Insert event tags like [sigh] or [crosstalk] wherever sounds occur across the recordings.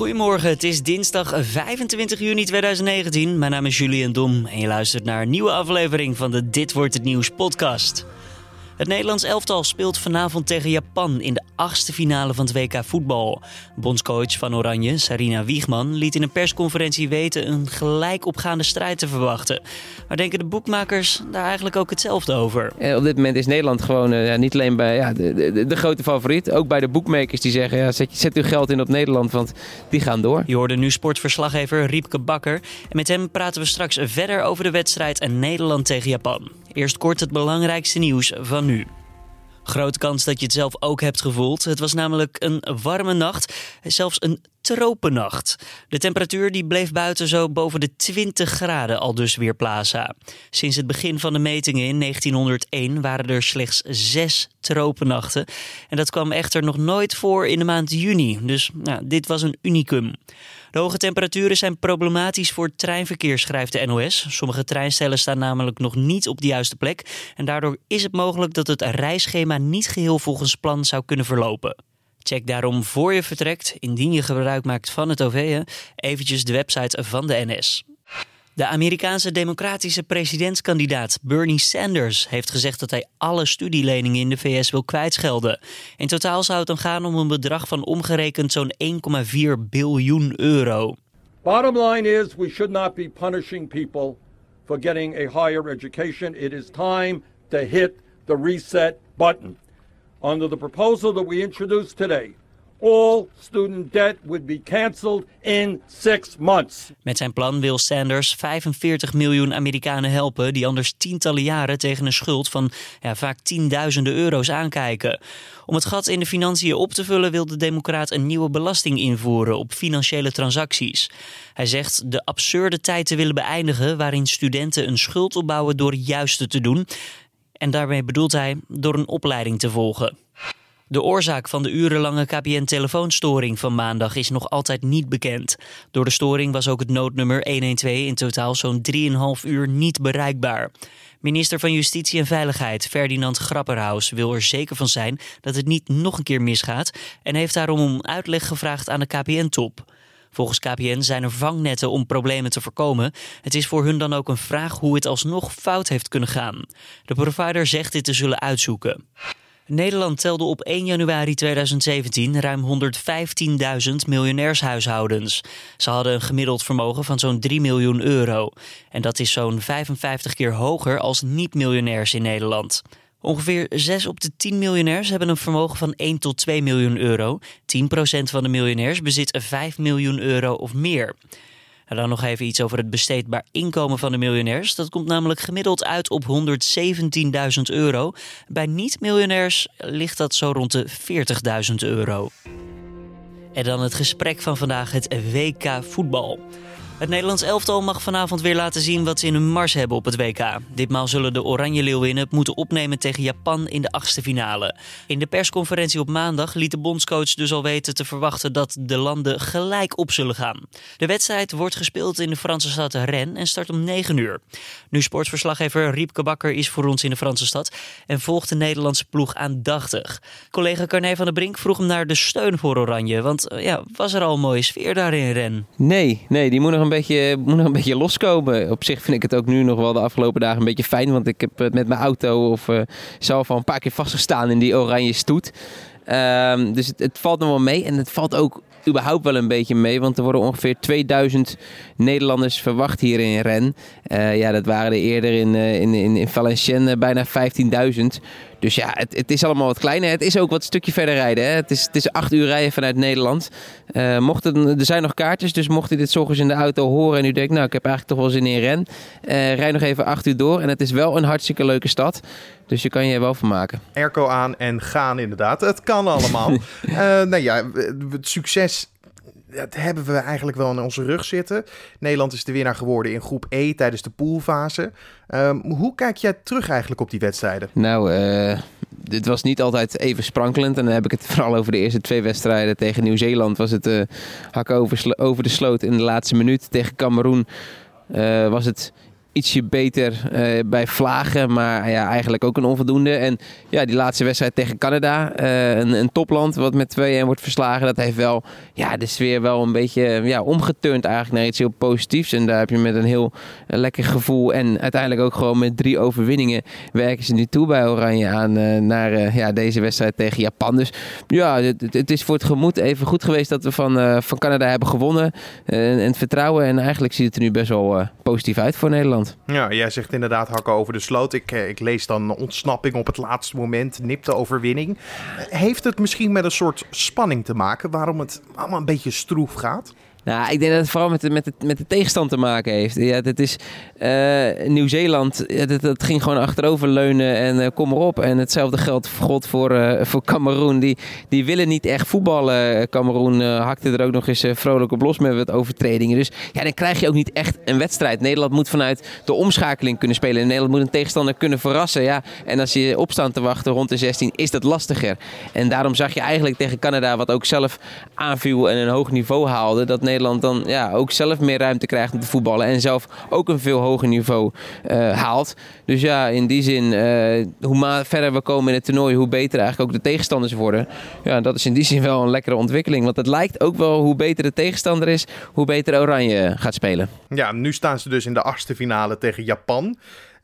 Goedemorgen, het is dinsdag 25 juni 2019. Mijn naam is Julian Dom en je luistert naar een nieuwe aflevering van de Dit Wordt Het Nieuws podcast. Het Nederlands elftal speelt vanavond tegen Japan in de achtste finale van het WK voetbal. Bondscoach van Oranje, Sarina Wiegman, liet in een persconferentie weten een gelijkopgaande strijd te verwachten. Maar denken de boekmakers daar eigenlijk ook hetzelfde over? Eh, op dit moment is Nederland gewoon uh, ja, niet alleen bij ja, de, de, de, grote favoriet, ook bij de boekmakers die zeggen ja, zet, zet uw geld in op Nederland, want die gaan door. Je hoorde nu sportverslaggever Riepke Bakker en met hem praten we straks verder over de wedstrijd Nederland tegen Japan. Eerst kort het belangrijkste nieuws van nu. Grote kans dat je het zelf ook hebt gevoeld. Het was namelijk een warme nacht, zelfs een tropennacht. De temperatuur die bleef buiten zo boven de 20 graden al dus weer plaza. Sinds het begin van de metingen in 1901 waren er slechts zes tropennachten. En dat kwam echter nog nooit voor in de maand juni. Dus nou, dit was een unicum. De hoge temperaturen zijn problematisch voor het treinverkeer, schrijft de NOS. Sommige treinstellen staan namelijk nog niet op de juiste plek. En daardoor is het mogelijk dat het reisschema niet geheel volgens plan zou kunnen verlopen. Check daarom voor je vertrekt, indien je gebruik maakt van het OV, eventjes de website van de NS. De Amerikaanse democratische presidentskandidaat Bernie Sanders heeft gezegd dat hij alle studieleningen in de VS wil kwijtschelden. In totaal zou het dan gaan om een bedrag van omgerekend zo'n 1,4 biljoen euro. Bottom line is we should not be punishing people for getting a higher education. It is time to hit the reset button. Under the proposal that we introduced today, all student debt would be cancelled in six months. Met zijn plan wil Sanders 45 miljoen Amerikanen helpen die anders tientallen jaren tegen een schuld van ja, vaak tienduizenden euro's aankijken. Om het gat in de financiën op te vullen wil de democraat een nieuwe belasting invoeren op financiële transacties. Hij zegt de absurde tijd te willen beëindigen waarin studenten een schuld opbouwen door het juiste te doen. En daarmee bedoelt hij door een opleiding te volgen. De oorzaak van de urenlange KPN-telefoonstoring van maandag is nog altijd niet bekend. Door de storing was ook het noodnummer 112 in totaal zo'n 3,5 uur niet bereikbaar. Minister van Justitie en Veiligheid Ferdinand Grapperhaus wil er zeker van zijn dat het niet nog een keer misgaat en heeft daarom om uitleg gevraagd aan de KPN-top. Volgens KPN zijn er vangnetten om problemen te voorkomen. Het is voor hun dan ook een vraag hoe het alsnog fout heeft kunnen gaan. De provider zegt dit te zullen uitzoeken. Nederland telde op 1 januari 2017 ruim 115.000 miljonairshuishoudens. Ze hadden een gemiddeld vermogen van zo'n 3 miljoen euro. En dat is zo'n 55 keer hoger als niet-miljonairs in Nederland. Ongeveer 6 op de 10 miljonairs hebben een vermogen van 1 tot 2 miljoen euro. 10% van de miljonairs bezit 5 miljoen euro of meer. En dan nog even iets over het besteedbaar inkomen van de miljonairs. Dat komt namelijk gemiddeld uit op 117.000 euro. Bij niet-miljonairs ligt dat zo rond de 40.000 euro. En dan het gesprek van vandaag, het WK voetbal. Het Nederlands elftal mag vanavond weer laten zien wat ze in hun mars hebben op het WK. Ditmaal zullen de Oranje Leeuwinnen het moeten opnemen tegen Japan in de achtste finale. In de persconferentie op maandag liet de bondscoach dus al weten te verwachten dat de landen gelijk op zullen gaan. De wedstrijd wordt gespeeld in de Franse stad Rennes en start om 9 uur. Nu sportsverslaggever Riepke Bakker is voor ons in de Franse stad en volgt de Nederlandse ploeg aandachtig. Collega Carné van der Brink vroeg hem naar de steun voor Oranje, want ja, was er al een mooie sfeer daar in Rennes? Nee, nee, die moet nog een beetje, moet nog een beetje loskomen. Op zich vind ik het ook nu nog wel de afgelopen dagen een beetje fijn. Want ik heb het met mijn auto of uh, zelf al een paar keer vastgestaan in die oranje stoet. Um, dus het, valt nog wel mee. En het valt ook überhaupt wel een beetje mee. Want er worden ongeveer 2000 Nederlanders verwacht hier in Rennes. Uh, ja, dat waren er eerder in, in, in, in Valenciennes bijna 15.000. Dus ja, het, het, is allemaal wat kleiner. Het is ook wat stukje verder rijden. Hè. Het, is, het is acht uur rijden vanuit Nederland. Uh, mocht het, er zijn nog kaartjes, dus mocht u dit ochtends in de auto horen en u denkt, nou, ik heb eigenlijk toch wel zin in Ren. Uh, rij nog even acht uur door. En het is wel een hartstikke leuke stad. Dus je kan je er wel van maken. Airco aan en gaan inderdaad. Het kan allemaal. uh, [laughs] nou ja, het succes dat hebben we eigenlijk wel in onze rug zitten. Nederland is de winnaar geworden in groep E tijdens de poolfase. Um, hoe kijk jij terug eigenlijk op die wedstrijden? Nou, uh, dit was niet altijd even sprankelend. En dan heb ik het [laughs] vooral over de eerste twee wedstrijden. Tegen Nieuw-Zeeland was het uh, hakken over, over, de sloot in de laatste minuut. Tegen Cameroen uh, was het ietsje beter uh, bij Vlagen, maar ja, eigenlijk ook een onvoldoende. En ja, die laatste wedstrijd tegen Canada, uh, een, een, topland wat met 2-1 wordt verslagen, dat heeft wel ja, de sfeer wel een beetje ja, omgeturnd eigenlijk naar iets heel positiefs. En daar heb je met een heel lekker gevoel en uiteindelijk ook gewoon met drie overwinningen werken ze nu toe bij Oranje aan uh, naar ja, deze wedstrijd tegen Japan. Dus ja, het, het, is voor het gemoed even goed geweest dat we van, van Canada hebben gewonnen en het vertrouwen. En eigenlijk ziet het er nu best wel positief uit voor Nederland. Ja, jij zegt inderdaad hakken over de sloot. Ik, eh, ik lees dan ontsnapping op het laatste moment, nipte overwinning. Heeft het misschien met een soort spanning te maken waarom het allemaal een beetje stroef gaat? Nou, ik denk dat het vooral met de, met met de tegenstand te maken heeft. Ja, het is uh, Nieuw-Zeeland, dat, dat, ging gewoon achterover leunen en uh, kom erop. En hetzelfde geldt God voor, uh, voor Cameroen. Die, die willen niet echt voetballen. Cameroen hakte er ook nog eens vrolijk op los met wat overtredingen. Dus ja, dan krijg je ook niet echt een wedstrijd. Nederland moet vanuit de omschakeling kunnen spelen. En Nederland moet een tegenstander kunnen verrassen. Ja. En als je opstaan te wachten rond de 16, is dat lastiger. En daarom zag je eigenlijk tegen Canada, wat ook zelf aanviel en een hoog niveau haalde, dat Nederland dan ja, ook zelf meer ruimte krijgt om te voetballen. En zelf ook een veel hoger niveau uh, haalt. Dus ja, in die zin, uh, hoe verder we komen in het toernooi, hoe beter eigenlijk ook de tegenstanders worden. Ja, dat is in die zin wel een lekkere ontwikkeling. Want het lijkt ook wel hoe beter de tegenstander is, hoe beter Oranje gaat spelen. Ja, nu staan ze dus in de achtste finale tegen Japan.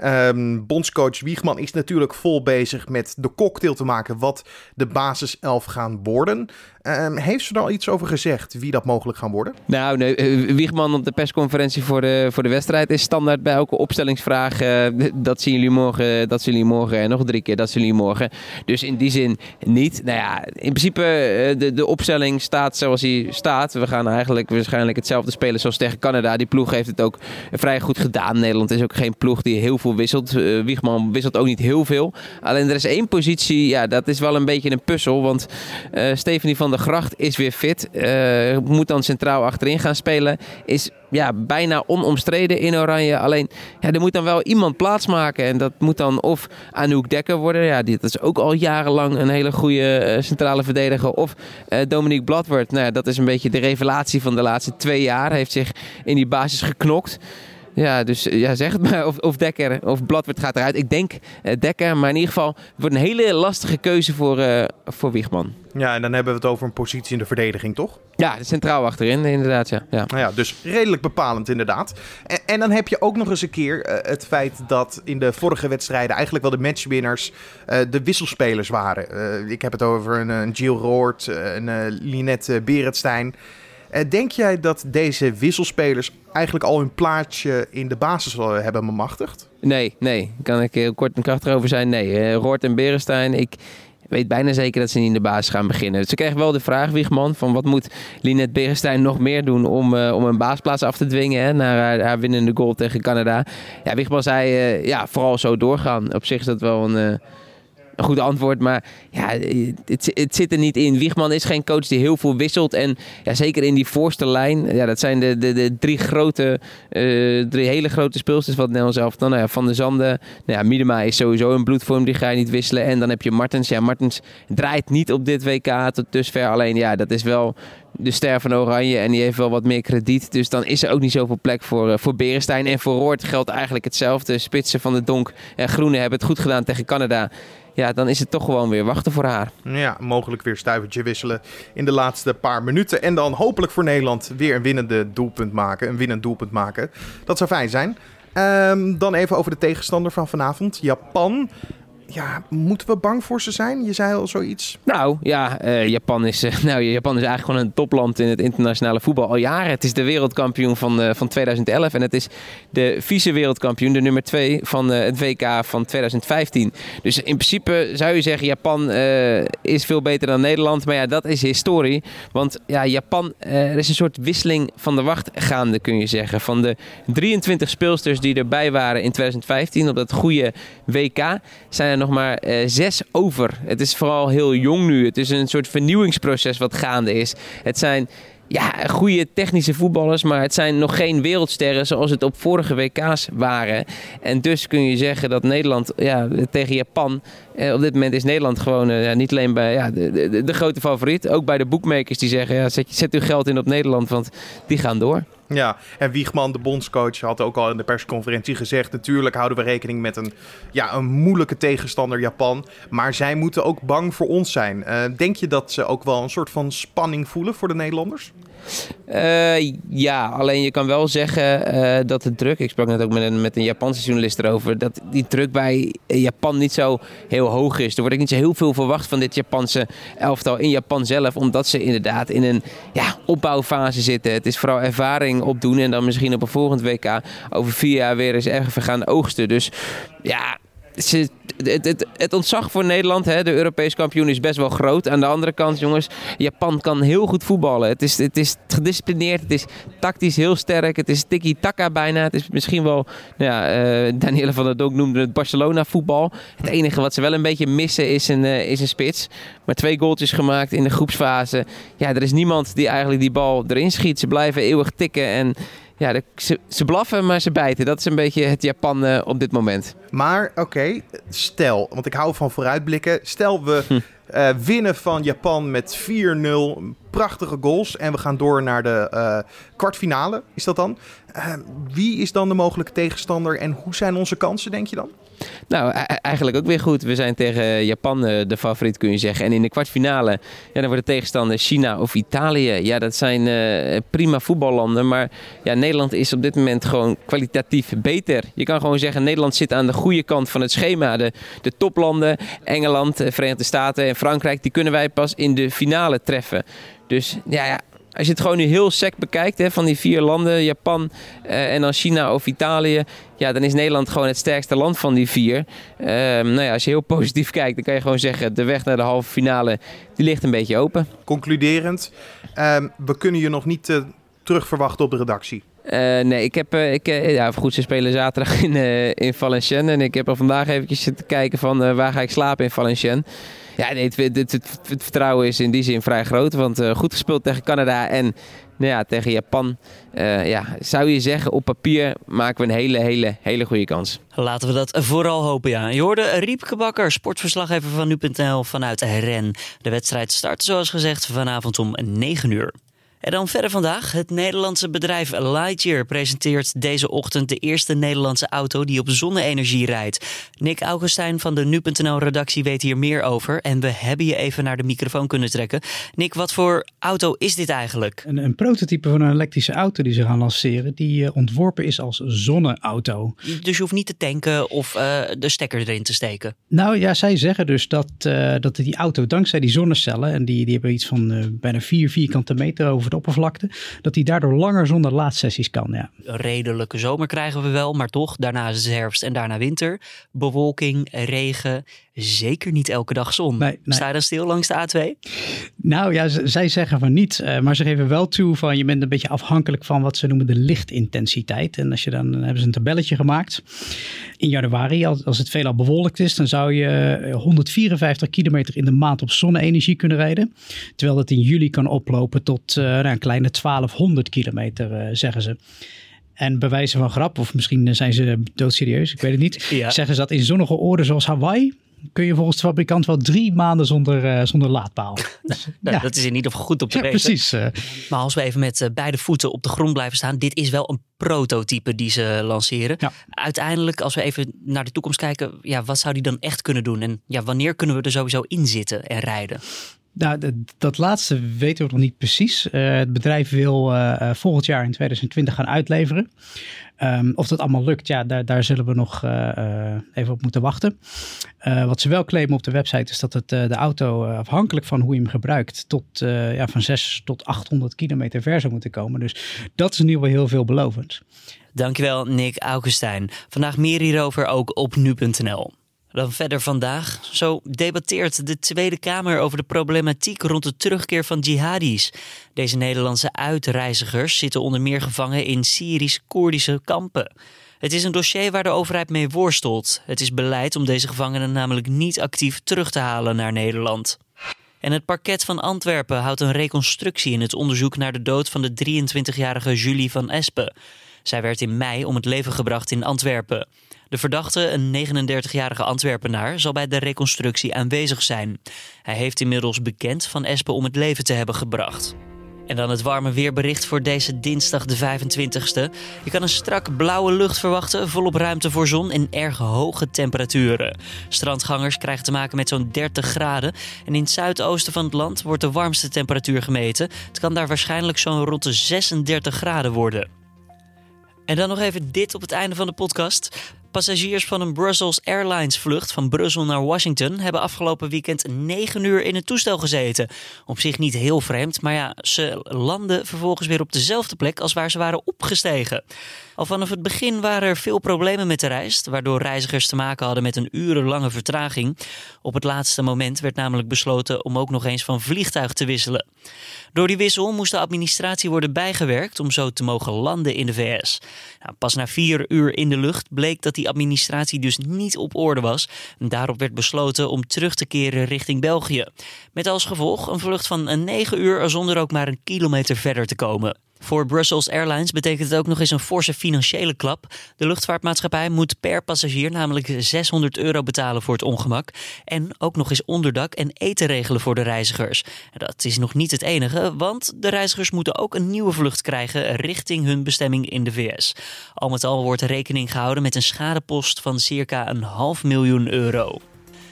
Um, bondscoach Wiegman is natuurlijk vol bezig met de cocktail te maken wat de basiself gaan worden. Um, heeft ze er al iets over gezegd wie dat mogelijk gaan worden? Nou, nee, eh, Wiegman op de persconferentie voor de, voor de wedstrijd is standaard bij elke opstellingsvraag. Uh, dat zien jullie morgen, dat zien jullie morgen en nog drie keer, dat zien jullie morgen. Dus in die zin niet. Nou ja, in principe uh, de, de opstelling staat zoals hij staat. We gaan eigenlijk waarschijnlijk hetzelfde spelen zoals tegen Canada. Die ploeg heeft het ook vrij goed gedaan. Nederland is ook geen ploeg die heel veel wisselt. Uh, Wiegman wisselt ook niet heel veel. Alleen er is één positie, ja, dat is wel een beetje een puzzel. Want uh, Stephanie van der Gracht is weer fit. Uh, moet dan centraal achterin gaan spelen. Is ja, bijna onomstreden in Oranje. Alleen, ja, er moet dan wel iemand plaatsmaken. En dat moet dan of Anouk Dekker worden. Ja, dit is ook al jarenlang een hele goede centrale verdediger. Of Dominique Bladwert. Nou ja, dat is een beetje de revelatie van de laatste twee jaar. Heeft zich in die basis geknokt. Ja, dus ja, zeg het maar. Of, of Dekker of Bladwert gaat eruit. Ik denk uh, Dekker, maar in ieder geval wordt een hele lastige keuze voor, uh, voor Wiegman. Ja, en dan hebben we het over een positie in de verdediging, toch? Ja, centraal achterin, inderdaad. Ja. Ja. Nou ja, dus redelijk bepalend, inderdaad. En, en, dan heb je ook nog eens een keer uh, het feit dat in de vorige wedstrijden eigenlijk wel de matchwinners uh, de wisselspelers waren. Uh, ik heb het over een, een Jill Roord, een Linette Berendstein. Denk jij dat deze wisselspelers eigenlijk al hun plaatje in de basis hebben bemachtigd? Nee, nee. Kan ik heel kort en krachtig over zijn? Nee. Roort en Berenstein, ik weet bijna zeker dat ze niet in de basis gaan beginnen. Ze krijgen wel de vraag, Wiegman, van wat moet Linette Berenstein nog meer doen om, uh, om een baasplaats af te dwingen naar haar, haar, winnende goal tegen Canada. Ja, Wiegman zei, ja, vooral zo doorgaan. Op zich is dat wel een een goed antwoord. Maar ja, het, het, zit er niet in. Wiegman is geen coach die heel veel wisselt. En ja, zeker in die voorste lijn. Ja, dat zijn de, de, de drie grote, uh, drie hele grote speelsters van Nederland zelf. Dan nou ja, Van de Zanden. Nou ja, Miedema is sowieso een bloedvorm. Die ga je niet wisselen. En dan heb je Martens. Ja, Martens draait niet op dit WK tot dusver. Alleen ja, dat is wel de ster van Oranje en die heeft wel wat meer krediet. Dus dan is er ook niet zoveel plek voor, uh, voor Berenstein. En voor Roord geldt eigenlijk hetzelfde. Spitsen van de Donk en Groene hebben het goed gedaan tegen Canada ja, dan is het toch gewoon weer wachten voor haar. Ja, mogelijk weer stuivertje wisselen in de laatste paar minuten. En dan hopelijk voor Nederland weer een winnende doelpunt maken. Een winnend doelpunt maken. Dat zou fijn zijn. Um, dan even over de tegenstander van vanavond. Japan ja, moeten we bang voor ze zijn? Je zei al zoiets. Nou ja, uh, Japan, is, uh, [laughs] nou, Japan is eigenlijk gewoon een topland in het internationale voetbal al jaren. Het is de wereldkampioen van, uh, van 2011 en het is de vice-wereldkampioen, de nummer 2 van het WK van 2015. Dus in principe zou je zeggen, Japan is veel beter dan Nederland. Maar ja, dat is historie. Want ja, Japan, er is een soort wisseling van de wacht gaande, kun je zeggen. Van de 23 speelsters die erbij waren in 2015 op dat goede WK, zijn er nog maar uh, zes over. Het is vooral heel jong nu. Het is een soort vernieuwingsproces wat gaande is. Het zijn ja, goede technische voetballers, maar het zijn nog geen wereldsterren zoals het op vorige WK's waren. En dus kun je zeggen dat Nederland ja, tegen Japan, eh, op dit moment is Nederland gewoon eh, niet alleen bij ja, de, de, de, grote favoriet, ook bij de boekmakers die zeggen ja, zet, zet uw geld in op Nederland, want die gaan door. Ja, en Wiegman, de bondscoach, had ook al in de persconferentie gezegd... natuurlijk houden we rekening met een, ja, een moeilijke tegenstander Japan. Maar zij moeten ook bang voor ons zijn. Uh, denk je dat ze ook wel een soort van spanning voelen voor de Nederlanders? Uh, ja, alleen je kan wel zeggen uh, dat de druk, ik sprak net ook met een, met een Japanse journalist erover, dat die druk bij Japan niet zo heel hoog is. Er wordt ook niet zo heel veel verwacht van dit Japanse elftal in Japan zelf, omdat ze inderdaad in een ja, opbouwfase zitten. Het is vooral ervaring opdoen en dan misschien op een volgend WK over vier jaar weer eens ergens gaan oogsten. Dus ja, ze, het, het, het, ontzag voor Nederland, hè, de Europees kampioen, is best wel groot. Aan de andere kant, jongens, Japan kan heel goed voetballen. Het is, het is gedisciplineerd, het is tactisch heel sterk, het is tiki-taka bijna. Het is misschien wel, nou ja, uh, Danielle van der Donk noemde het Barcelona-voetbal. Het enige wat ze wel een beetje missen is een, uh, is een spits. Maar twee goaltjes gemaakt in de groepsfase. Ja, er is niemand die eigenlijk die bal erin schiet. Ze blijven eeuwig tikken en ja, de, ze, ze, blaffen, maar ze bijten. Dat is een beetje het Japan uh, op dit moment. Maar oké, stel, want ik hou van vooruitblikken. Stel we. [laughs] uh, winnen van Japan met 4-0. Prachtige goals. En we gaan door naar de uh, kwartfinale. Is dat dan? wie is dan de mogelijke tegenstander en hoe zijn onze kansen, denk je dan? Nou, e-, eigenlijk ook weer goed. We zijn tegen Japan de favoriet, kun je zeggen. En in de kwartfinale, ja, dan wordt de tegenstander China of Italië. Ja, dat zijn prima voetballanden. Maar ja, Nederland is op dit moment gewoon kwalitatief beter. Je kan gewoon zeggen, Nederland zit aan de goede kant van het schema. De, de toplanden, Engeland, Verenigde Staten en Frankrijk, die kunnen wij pas in de finale treffen. Dus ja, ja als je het gewoon nu heel sec bekijkt, hè, van die vier landen, Japan uh, en dan China of Italië, ja, dan is Nederland gewoon het sterkste land van die vier. Uh, nou ja, als je heel positief kijkt, dan kan je gewoon zeggen, de weg naar de halve finale, die ligt een beetje open. Concluderend, uh, we kunnen je nog niet uh, terug verwachten op de redactie. Uh, nee, ik heb, uh, ik, uh, ja, goed, ze spelen zaterdag in, in Valenciennes. En ik heb al vandaag eventjes te kijken van waar ga ik slapen in Valenciennes. Ja, nee, het, het, vertrouwen is in die zin vrij groot. Want uh, goed gespeeld tegen Canada en nou ja, tegen Japan. Uh, ja, zou je zeggen, op papier maken we een hele, hele, hele goede kans. Laten we dat vooral hopen, ja. Je hoorde Riepke Bakker, sportverslaggever van nu.nl vanuit Ren. De wedstrijd start zoals gezegd vanavond om 9 uur. En dan verder vandaag. Het Nederlandse bedrijf Lightyear presenteert deze ochtend de eerste Nederlandse auto die op zonne-energie rijdt. Nick Augustijn van de Nu.nl-redactie weet hier meer over. En we hebben je even naar de microfoon kunnen trekken. Nick, wat voor auto is dit eigenlijk? Een, een prototype van een elektrische auto die ze gaan lanceren, die uh, ontworpen is als zonneauto. Dus je hoeft niet te tanken of uh, de stekker erin te steken? Nou ja, zij zeggen dus dat, uh, dat die auto dankzij die zonnecellen, en die, die hebben iets van bijna vier vierkante meter over de oppervlakte, dat hij daardoor langer zonder laadsessies kan. Ja. Een redelijke zomer krijgen we wel, maar toch, daarna is het herfst en daarna winter. Bewolking, regen, zeker niet elke dag zon. Nee, nee. Sta je dan stil langs de A2? Nou ja, zij zeggen van niet, uh, maar ze geven wel toe van je bent een beetje afhankelijk van wat ze noemen de lichtintensiteit. En als je dan, dan hebben ze een tabelletje gemaakt. In januari, als, als het veelal bewolkt is, dan zou je 154 kilometer in de maand op zonne-energie kunnen rijden. Terwijl dat in juli kan oplopen tot uh, nou, een kleine 1200 kilometer, uh, zeggen ze. En bij wijze van grap, of misschien zijn ze doodserieus, ik weet het niet, ja. zeggen ze dat in zonnige oorden zoals Hawaii, kun je volgens de fabrikant wel drie maanden zonder, uh, zonder laadpaal. [laughs] Dus, nou, ja. Dat is in ieder geval goed op te ja, precies. Uh. Maar als we even met uh, beide voeten op de grond blijven staan, dit is wel een prototype die ze lanceren. Ja. Uiteindelijk, als we even naar de toekomst kijken, ja, wat zou die dan echt kunnen doen? En ja, wanneer kunnen we er sowieso in zitten en rijden? Nou, dat, laatste weten we nog niet precies. Uh, het bedrijf wil uh, volgend jaar in 2020 gaan uitleveren. Um, of dat allemaal lukt, ja, daar, daar zullen we nog even op moeten wachten. wat ze wel claimen op de website is dat het, de auto afhankelijk van hoe je hem gebruikt tot ja, van 6 tot 800 kilometer ver zou moeten komen. Dus dat is in ieder heel veelbelovend. Dankjewel Nick Augustijn. Vandaag meer hierover ook op nu.nl. Dan verder vandaag. Zo debatteert de Tweede Kamer over de problematiek rond de terugkeer van jihadis. Deze Nederlandse uitreizigers zitten onder meer gevangen in Syrisch-Koerdische kampen. Het is een dossier waar de overheid mee worstelt. Het is beleid om deze gevangenen namelijk niet actief terug te halen naar Nederland. En het parket van Antwerpen houdt een reconstructie in het onderzoek naar de dood van de 23-jarige Julie van Espen. Zij werd in mei om het leven gebracht in Antwerpen. De verdachte, een 39-jarige Antwerpenaar, zal bij de reconstructie aanwezig zijn. Hij heeft inmiddels bekend van Espen om het leven te hebben gebracht. En dan het warme weerbericht voor deze dinsdag de 25ste. Je kan een strak blauwe lucht verwachten, volop ruimte voor zon en erg hoge temperaturen. Strandgangers krijgen te maken met zo'n 30 graden. En in het zuidoosten van het land wordt de warmste temperatuur gemeten. Het kan daar waarschijnlijk zo'n rond de 36 graden worden. En dan nog even dit op het einde van de podcast. Passagiers van een Brussels Airlines vlucht van Brussel naar Washington hebben afgelopen weekend 9 uur in het toestel gezeten. Op zich niet heel vreemd, maar ja, ze landen vervolgens weer op dezelfde plek als waar ze waren opgestegen. Al vanaf het begin waren er veel problemen met de reis, waardoor reizigers te maken hadden met een urenlange vertraging. Op het laatste moment werd namelijk besloten om ook nog eens van vliegtuig te wisselen. Door die wissel moest de administratie worden bijgewerkt om zo te mogen landen in de VS. Nou, pas na vier uur in de lucht bleek dat die administratie dus niet op orde was. Daarop werd besloten om terug te keren richting België. Met als gevolg een vlucht van een 9 uur zonder ook maar een kilometer verder te komen. Voor Brussels Airlines betekent het ook nog eens een forse financiële klap. De luchtvaartmaatschappij moet per passagier namelijk 600 euro betalen voor het ongemak. En ook nog eens onderdak en eten regelen voor de reizigers. Dat is nog niet het enige, want de reizigers moeten ook een nieuwe vlucht krijgen richting hun bestemming in de VS. Al met al wordt rekening gehouden met een schadepost van circa een half miljoen euro.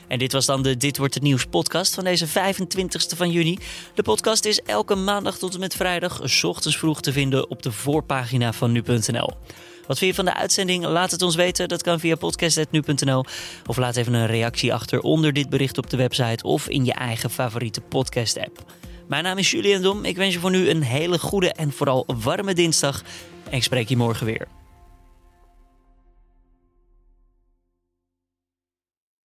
En dit was dan de Dit Wordt Het Nieuws podcast van deze 25e van juni. De podcast is elke maandag tot en met vrijdag s ochtends vroeg te vinden op de voorpagina van nu.nl. Wat vind je van de uitzending? Laat het ons weten. Dat kan via podcast.nu.nl. Of laat even een reactie achter onder dit bericht op de website of in je eigen favoriete podcast-app. Mijn naam is Julian Dom. Ik wens je voor nu een hele goede en vooral warme dinsdag. En ik spreek je morgen weer.